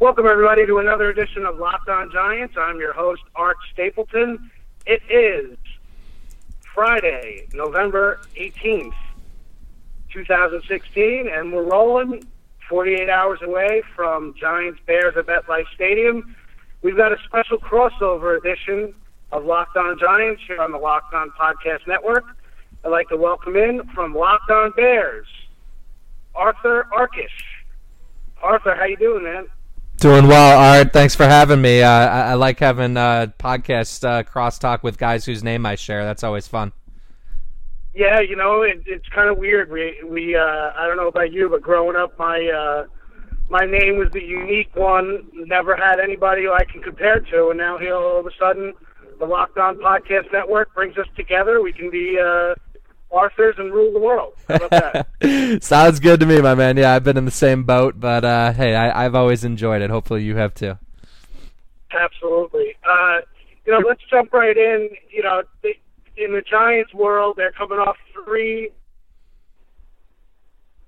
Welcome, everybody, to another edition of Locked On Giants. I'm your host, Art Stapleton. It is Friday, November 18th, 2016, and we're rolling 48 hours away from Giants Bears at MetLife Stadium. We've got a special crossover edition of Locked On Giants here on the Locked On Podcast Network. I'd like to welcome in from Locked On Bears, Arthur Arkush. Arthur, how you doing, man? Doing well, Art. Thanks for having me. Uh, I, I, like having uh, podcast uh, crosstalk with guys whose name I share. That's always fun. Yeah, you know, it, it's kind of weird. We, we, uh, I don't know about you, but growing up, my, uh, my name was the unique one. Never had anybody I can compare to, and now here all of a sudden, the Locked On Podcast Network brings us together. We can be uh, Arthurs and rule the world. Sounds good to me, my man. Yeah, I've been in the same boat, but uh, hey, I, have always enjoyed it. Hopefully, you have too. Absolutely. Uh, you know, let's jump right in. You know, they, in the Giants' world, they're coming off three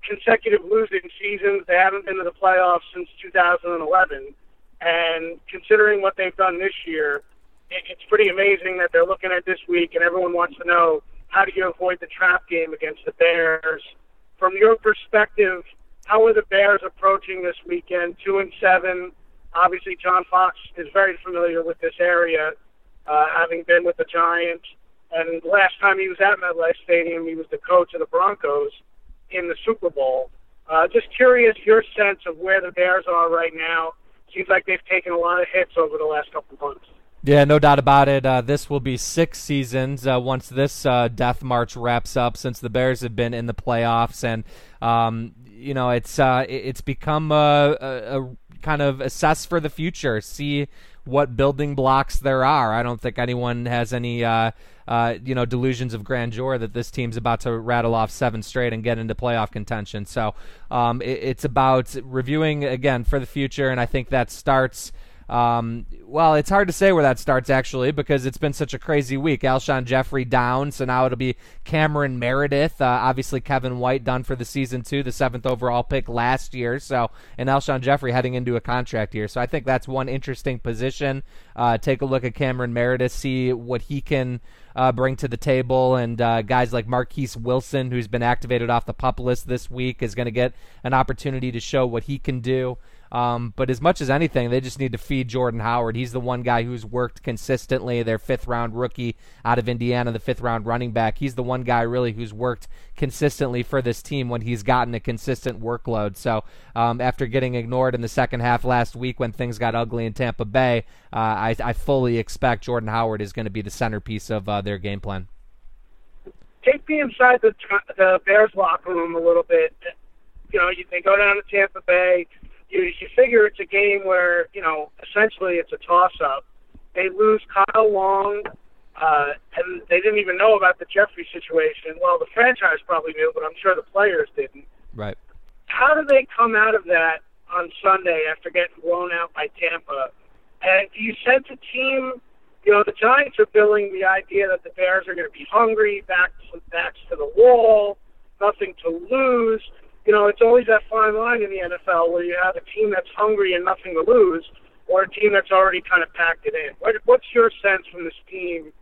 consecutive losing seasons. They haven't been to the playoffs since 2011, and considering what they've done this year, it, it's pretty amazing that they're looking at this week, and everyone wants to know how do you avoid the trap game against the Bears? From your perspective, how are the Bears approaching this weekend? Two and seven. Obviously, John Fox is very familiar with this area, uh, having been with the Giants. And last time he was at MetLife Stadium, he was the coach of the Broncos in the Super Bowl. Uh, just curious your sense of where the Bears are right now. Seems like they've taken a lot of hits over the last couple months. Yeah, no doubt about it. Uh, this will be six seasons uh, once this uh, death march wraps up. Since the Bears have been in the playoffs, and um, you know, it's uh, it's become a, a, a, kind of assess for the future, see what building blocks there are. I don't think anyone has any. Uh, uh, you know, delusions of grandeur that this team's about to rattle off seven straight and get into playoff contention. So um, it, it's about reviewing again for the future, and I think that starts um, well, it's hard to say where that starts actually because it's been such a crazy week. Alshon Jeffery down, so now it'll be Cameron Meredith. Uh, obviously, Kevin White done for the season two, the seventh overall pick last year. So, and Alshon Jeffery heading into a contract year. So, I think that's one interesting position. Uh, take a look at Cameron Meredith, see what he can. Uh, bring to the table. And uh, guys like Marquess Wilson, who's been activated off the pup list this week, is going to get an opportunity to show what he can do. Um, but as much as anything, they just need to feed Jordan Howard. He's the one guy who's worked consistently. Their fifth round rookie out of Indiana, the fifth round running back. He's the one guy really who's worked consistently for this team when he's gotten a consistent workload. So um, after getting ignored in the second half last week when things got ugly in Tampa Bay, uh, I, I, fully expect Jordan Howard is going to be the centerpiece of uh, their game plan. Take me inside the, the Bears locker room a little bit. You know, you, they go down to Tampa Bay you, you figure it's a game where you know essentially it's a toss-up. They lose Kyle Long, uh, and they didn't even know about the Jeffery situation. Well, the franchise probably knew, but I'm sure the players didn't. Right. How do they come out of that on Sunday after getting blown out by Tampa? And do you sense a team? You know, the Giants are building the idea that the Bears are going to be hungry, backs backs to the wall, nothing to lose you know, it's always that fine line in the NFL where you have a team that's hungry and nothing to lose, or a team that's already kind of packed it in. What, what's your sense from this team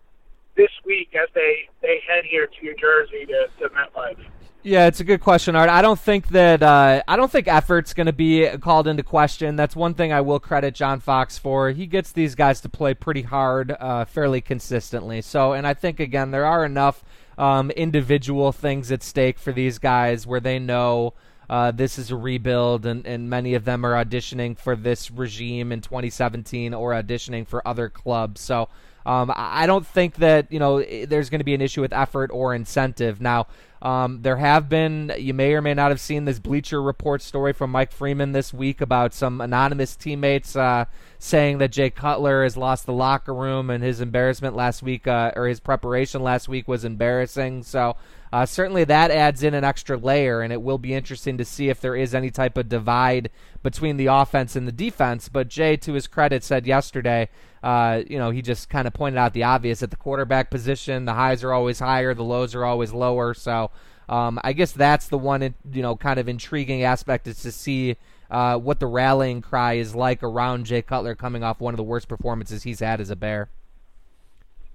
this week as they they head here to New Jersey to, to MetLife? Yeah, it's a good question, Art. I don't think that uh, I don't think effort's going to be called into question. That's one thing I will credit John Fox for. He gets these guys to play pretty hard, uh, fairly consistently. So, and I think again there are enough um, individual things at stake for these guys where they know uh, this is a rebuild, and, and many of them are auditioning for this regime in 2017 or auditioning for other clubs. So um, I don't think that you know there's going to be an issue with effort or incentive. Now, Um, there have been, you may or may not have seen this Bleacher Report story from Mike Freeman this week about some anonymous teammates uh, saying that Jay Cutler has lost the locker room and his embarrassment last week, uh, or his preparation last week was embarrassing. So uh, certainly that adds in an extra layer, and it will be interesting to see if there is any type of divide between the offense and the defense. But Jay, to his credit, said yesterday, uh, you know, he just kind of pointed out the obvious at the quarterback position. The highs are always higher, the lows are always lower. So um, I guess that's the one, you know, kind of intriguing aspect is to see. Uh, what the rallying cry is like around Jay Cutler coming off one of the worst performances he's had as a Bear.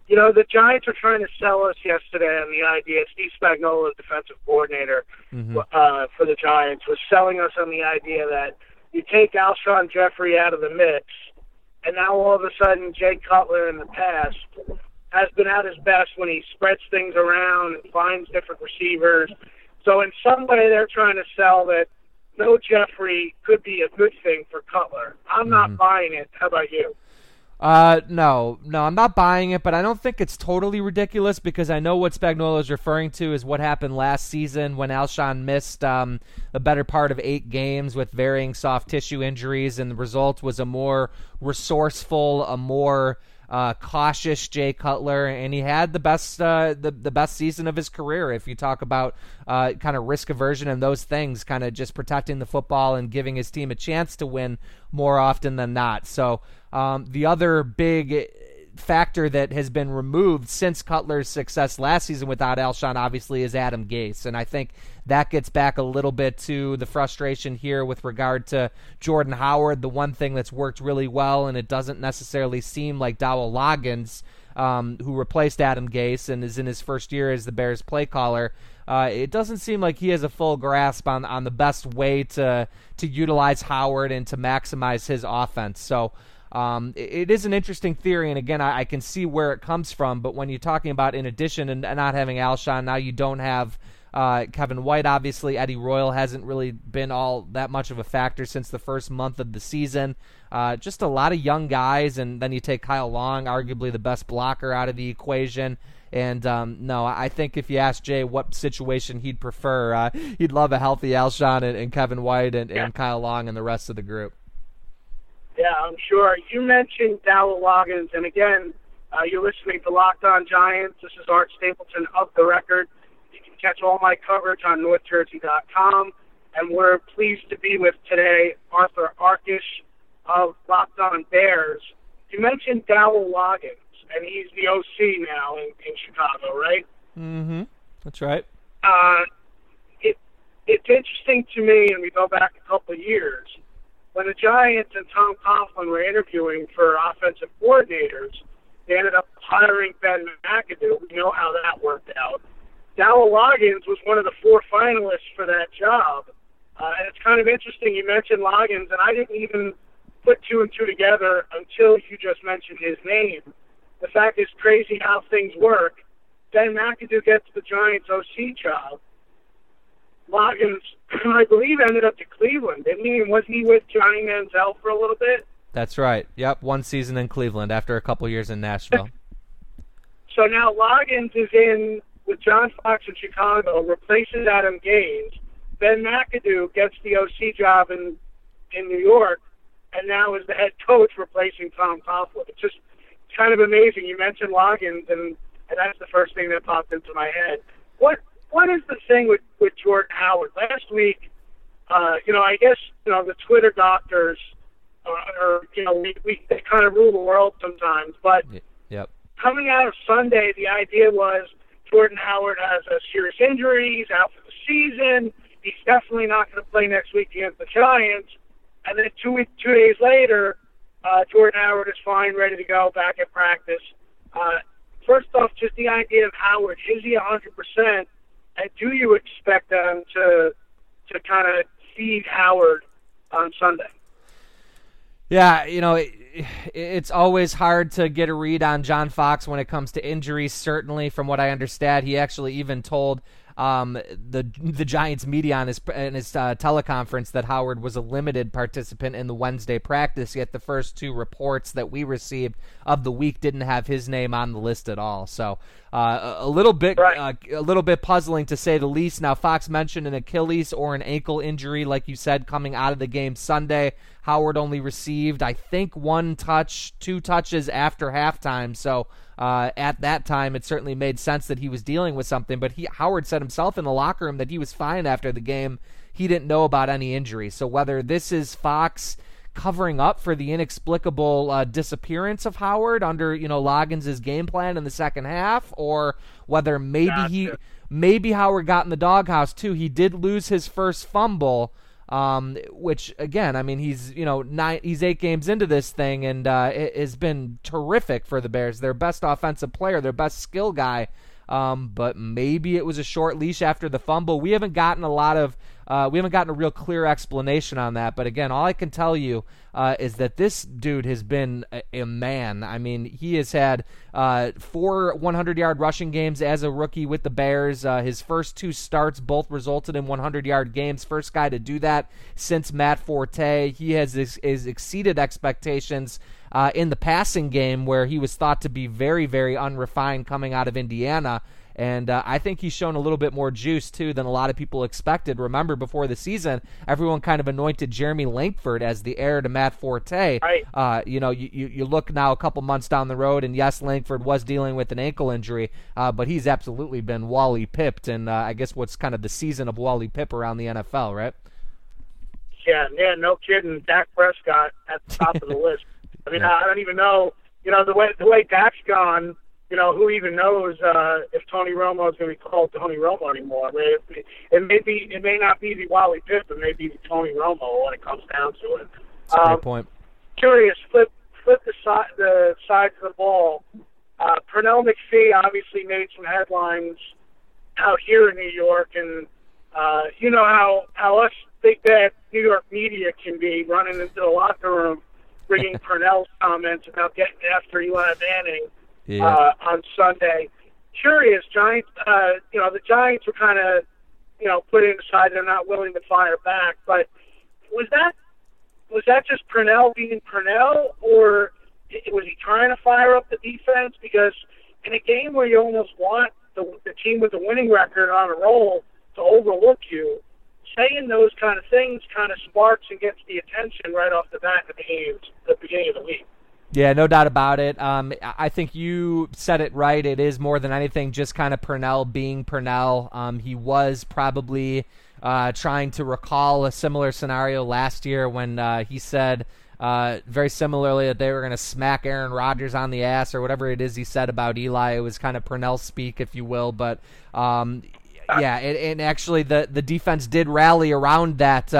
You know, the Giants were trying to sell us yesterday on the idea. Steve Spagnuolo, the defensive coordinator mm-hmm. uh, for the Giants, was selling us on the idea that you take Alshon Jeffery out of the mix, and now all of a sudden Jay Cutler in the past has been at his best when he spreads things around and finds different receivers. So in some way, they're trying to sell that no Jeffery could be a good thing for Cutler. I'm mm-hmm. not buying it. How about you? Uh, no, no, I'm not buying it, but I don't think it's totally ridiculous because I know what Spagnuolo is referring to is what happened last season when Alshon missed um, a better part of eight games with varying soft tissue injuries, and the result was a more resourceful, a more uh, cautious Jay Cutler, and he had the best uh, the the best season of his career. If you talk about uh, kind of risk aversion and those things, kind of just protecting the football and giving his team a chance to win more often than not. So um, the other big factor that has been removed since Cutler's success last season without Alshon obviously is Adam Gase. And I think that gets back a little bit to the frustration here with regard to Jordan Howard. The one thing that's worked really well, and it doesn't necessarily seem like Dowell Loggains, um, who replaced Adam Gase and is in his first year as the Bears play caller, uh, it doesn't seem like he has a full grasp on on the best way to to utilize Howard and to maximize his offense. So um, it, it is an interesting theory, and again, I, I, can see where it comes from. But when you're talking about, in addition and not having Alshon, now you don't have uh, Kevin White. Obviously, Eddie Royal hasn't really been all that much of a factor since the first month of the season. Uh, just a lot of young guys, and then you take Kyle Long, arguably the best blocker out of the equation. And um, no, I think if you ask Jay what situation he'd prefer, uh, he'd love a healthy Alshon and, and Kevin White and, and Kyle Long and the rest of the group. Yeah, I'm sure. You mentioned Dowell Loggains, and again, uh, you're listening to Locked On Giants. This is Art Stapleton of the record. You can catch all my coverage on NorthJersey.com, and we're pleased to be with today Arthur Arkush of Locked On Bears. You mentioned Dowell Loggains, and he's the OC now in, in Chicago, right? Mm-hmm. That's right. Uh, it it's interesting to me, and we go back a couple of years when the Giants and Tom Coughlin were interviewing for offensive coordinators, they ended up hiring Ben McAdoo. We know how that worked out. Dowell Loggains was one of the four finalists for that job. Uh, and it's kind of interesting you mentioned Loggains, and I didn't even put two and two together until you just mentioned his name. The fact is crazy how things work. Ben McAdoo gets the Giants OC job. Loggains, I believe, ended up to Cleveland, didn't he? And was he with Johnny Manziel for a little bit? That's right. Yep, one season in Cleveland after a couple years in Nashville. so now Loggains is in with John Fox in Chicago, replaces Adam Gase. Ben McAdoo gets the OC job in in New York, and now is the head coach replacing Tom Coughlin. It's just kind of amazing. You mentioned Loggains, and and that's the first thing that popped into my head. What what is the thing with with Jordan Howard? Last week, uh, you know, I guess you know the Twitter doctors, uh, or you know, we, we they kind of rule the world sometimes. But yep. coming out of Sunday, the idea was Jordan Howard has a serious injury. He's out for the season. He's definitely not going to play next week against the Giants. And then two week, two days later, uh, Jordan Howard is fine, ready to go, back at practice. Uh, first off, just the idea of Howard, is he 100%? And do you expect them to to kind of feed Howard on Sunday? Yeah, you know, it, it's always hard to get a read on John Fox when it comes to injuries. Certainly, from what I understand, he actually even told um, the the Giants media on his in his uh, teleconference that Howard was a limited participant in the Wednesday practice. Yet the first two reports that we received of the week didn't have his name on the list at all. So uh, a little bit Right. uh, a little bit puzzling to say the least. Now Fox mentioned an Achilles or an ankle injury, like you said, coming out of the game Sunday. Howard only received, I think, one touch, two touches after halftime. So uh, at that time, it certainly made sense that he was dealing with something. But he Howard said himself in the locker room that he was fine after the game. He didn't know about any injury. So whether this is Fox covering up for the inexplicable uh, disappearance of Howard under you know Loggains' game plan in the second half, or whether maybe he maybe Howard got in the doghouse too. He did lose his first fumble, um, which again, I mean, he's you know nine, he's eight games into this thing, and uh, it has been terrific for the Bears. Their best offensive player, their best skill guy. Um, but maybe it was a short leash after the fumble. We haven't gotten a lot of, uh, we haven't gotten a real clear explanation on that. But again, all I can tell you uh, is that this dude has been a, a man. I mean, he has had uh, four 100 yard rushing games as a rookie with the Bears. Uh, his first two starts both resulted in 100 yard games. First guy to do that since Matt Forte. He has, has exceeded expectations uh, in the passing game where he was thought to be very, very unrefined coming out of Indiana. And uh, I think he's shown a little bit more juice, too, than a lot of people expected. Remember, before the season, everyone kind of anointed Jeremy Langford as the heir to Matt Forte. Right. Uh, you know, you, you, you look now a couple months down the road, and yes, Langford was dealing with an ankle injury, uh, but he's absolutely been Wally pipped. And uh, I guess what's kind of the season of Wally Pipp around the NFL, right? Yeah, yeah, no kidding. Dak Prescott at the top of the list. I mean, I don't even know. You know, the way the way Dak's gone. You know, who even knows uh, if Tony Romo is going to be called Tony Romo anymore? I mean, it, it may be, it may not be the Wally Pipp, it may be the Tony Romo when it comes down to it. That's a Um, great point. curious, flip flip the side the sides of the ball. Uh, Pernell McPhee obviously made some headlines out here in New York, and uh, you know how how us big bad New York media can be running into the locker room, bringing Pernell's comments about getting after Eli Manning Yeah. uh, on Sunday. Curious, Giants. Uh, you know, the Giants were kind of, you know, putting aside they're not willing to fire back. But was that was that just Pernell being Pernell, or was he trying to fire up the defense? Because in a game where you almost want the, the team with the winning record on a roll to overlook you, saying those kind of things kind of sparks and gets the attention right off the bat at the the beginning of the week. Yeah, no doubt about it. Um, I think you said it right. It is more than anything just kind of Pernell being Pernell. Um, he was probably uh, trying to recall a similar scenario last year when uh, he said uh, very similarly that they were going to smack Aaron Rodgers on the ass or whatever it is he said about Eli. It was kind of Pernell speak, if you will. But um, yeah, and, and actually the the defense did rally around that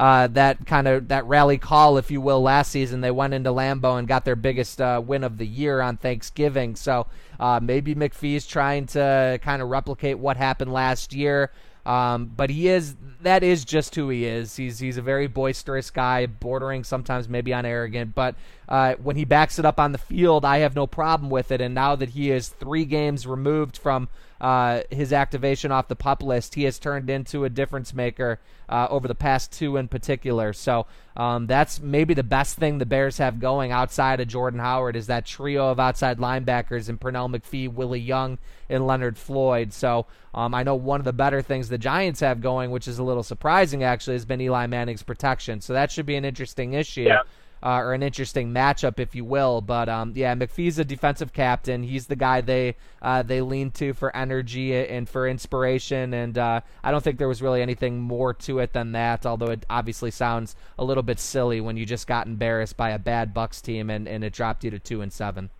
uh, that kind of that rally call, if you will, last season. They went into Lambeau and got their biggest uh, win of the year on Thanksgiving. So uh, maybe McPhee's trying to kind of replicate what happened last year. Um, but he is that is just who he is. He's he's a very boisterous guy, bordering sometimes maybe on arrogant. But uh, when he backs it up on the field, I have no problem with it. And now that he is three games removed from uh, his activation off the pup list, he has turned into a difference maker uh, over the past two in particular. So um, that's maybe the best thing the Bears have going outside of Jordan Howard is that trio of outside linebackers and Pernell McPhee, Willie Young, and Leonard Floyd. So um, I know one of the better things the Giants have going, which is a little surprising actually, has been Eli Manning's protection. So that should be an interesting issue Yeah. uh, or an interesting matchup, if you will. But um, yeah, McPhee's a defensive captain. He's the guy they uh, they lean to for energy and for inspiration. And uh, I don't think there was really anything more to it than that. Although it obviously sounds a little bit silly when you just got embarrassed by a bad Bucs team and, and it dropped you to two and seven.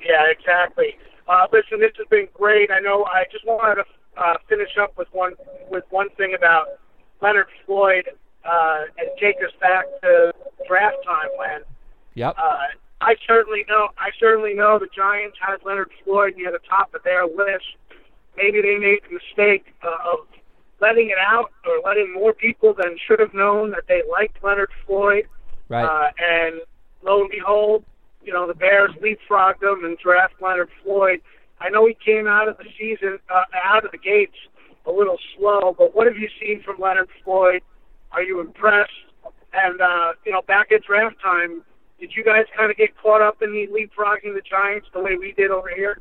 Yeah, exactly. Uh, listen, this has been great. I know. I just wanted to uh, finish up with one with one thing about Leonard Floyd uh, and take us back to draft time when Yep. uh, I certainly know. I certainly know the Giants had Leonard Floyd near the top of their list. Maybe they made the mistake uh, of letting it out or letting more people than should have known that they liked Leonard Floyd. right. Uh, and lo and behold, you know, the Bears leapfrogged them and draft Leonard Floyd. I know he came out of the season, uh, out of the gates a little slow, but what have you seen from Leonard Floyd? Are you impressed? And, uh, you know, back at draft time, did you guys kind of get caught up in the leapfrogging the Giants the way we did over here?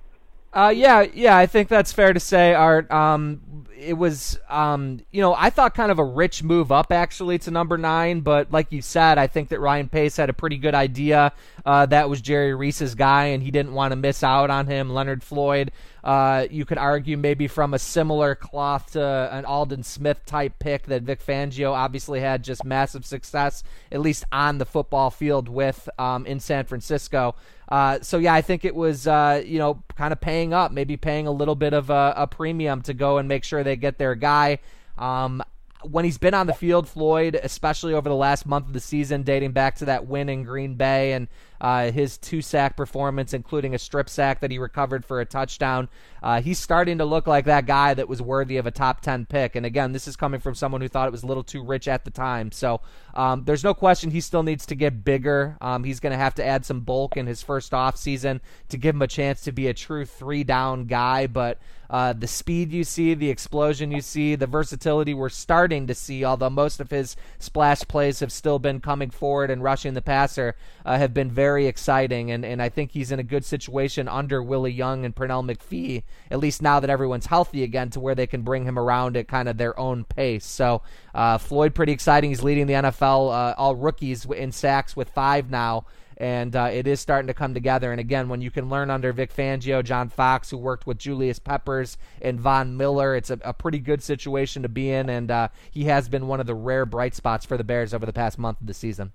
Uh, yeah, yeah, I think that's fair to say, Art. Um, it was, um, you know, I thought kind of a rich move up actually to number nine, but like you said, I think that Ryan Pace had a pretty good idea. Uh, that was Jerry Reese's guy, and he didn't want to miss out on him. Leonard Floyd, uh, you could argue maybe from a similar cloth to an Aldon Smith type pick that Vic Fangio obviously had just massive success, at least on the football field with um, in San Francisco. Uh, so yeah, I think it was uh, you know kind of paying up, maybe paying a little bit of a, a premium to go and make sure they get their guy. Um, when he's been on the field, Floyd, especially over the last month of the season, dating back to that win in Green Bay and uh, his two sack performance, including a strip sack that he recovered for a touchdown, uh, he's starting to look like that guy that was worthy of a top 10 pick. And again, this is coming from someone who thought it was a little too rich at the time. So um, there's no question he still needs to get bigger. Um, he's going to have to add some bulk in his first offseason to give him a chance to be a true three down guy. But uh, the speed you see, the explosion you see, the versatility we're starting to see, although most of his splash plays have still been coming forward and rushing the passer, uh, have been very exciting. And, and I think he's in a good situation under Willie Young and Pernell McPhee, at least now that everyone's healthy again, to where they can bring him around at kind of their own pace. So uh, Floyd, pretty exciting. He's leading the NFL uh, all rookies in sacks with five now and uh, it is starting to come together. And again, when you can learn under Vic Fangio, John Fox, who worked with Julius Peppers and Von Miller, it's a, a pretty good situation to be in, and uh, he has been one of the rare bright spots for the Bears over the past month of the season.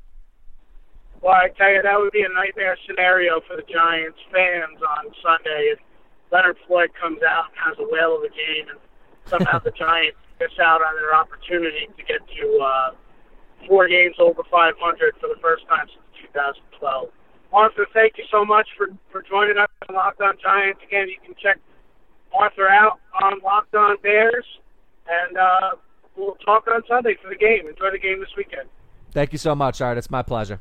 Well, I tell you, that would be a nightmare scenario for the Giants fans on Sunday if Leonard Floyd comes out and has a whale of a game, and somehow the Giants miss out on their opportunity to get to uh, four games over 500 for the first time since 2012. Arthur, thank you so much for, for joining us on Locked On Giants. Again, you can check Arthur out on Locked On Bears, and uh, we'll talk on Sunday for the game. Enjoy the game this weekend. Thank you so much, Art. It's my pleasure.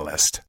Catalyst.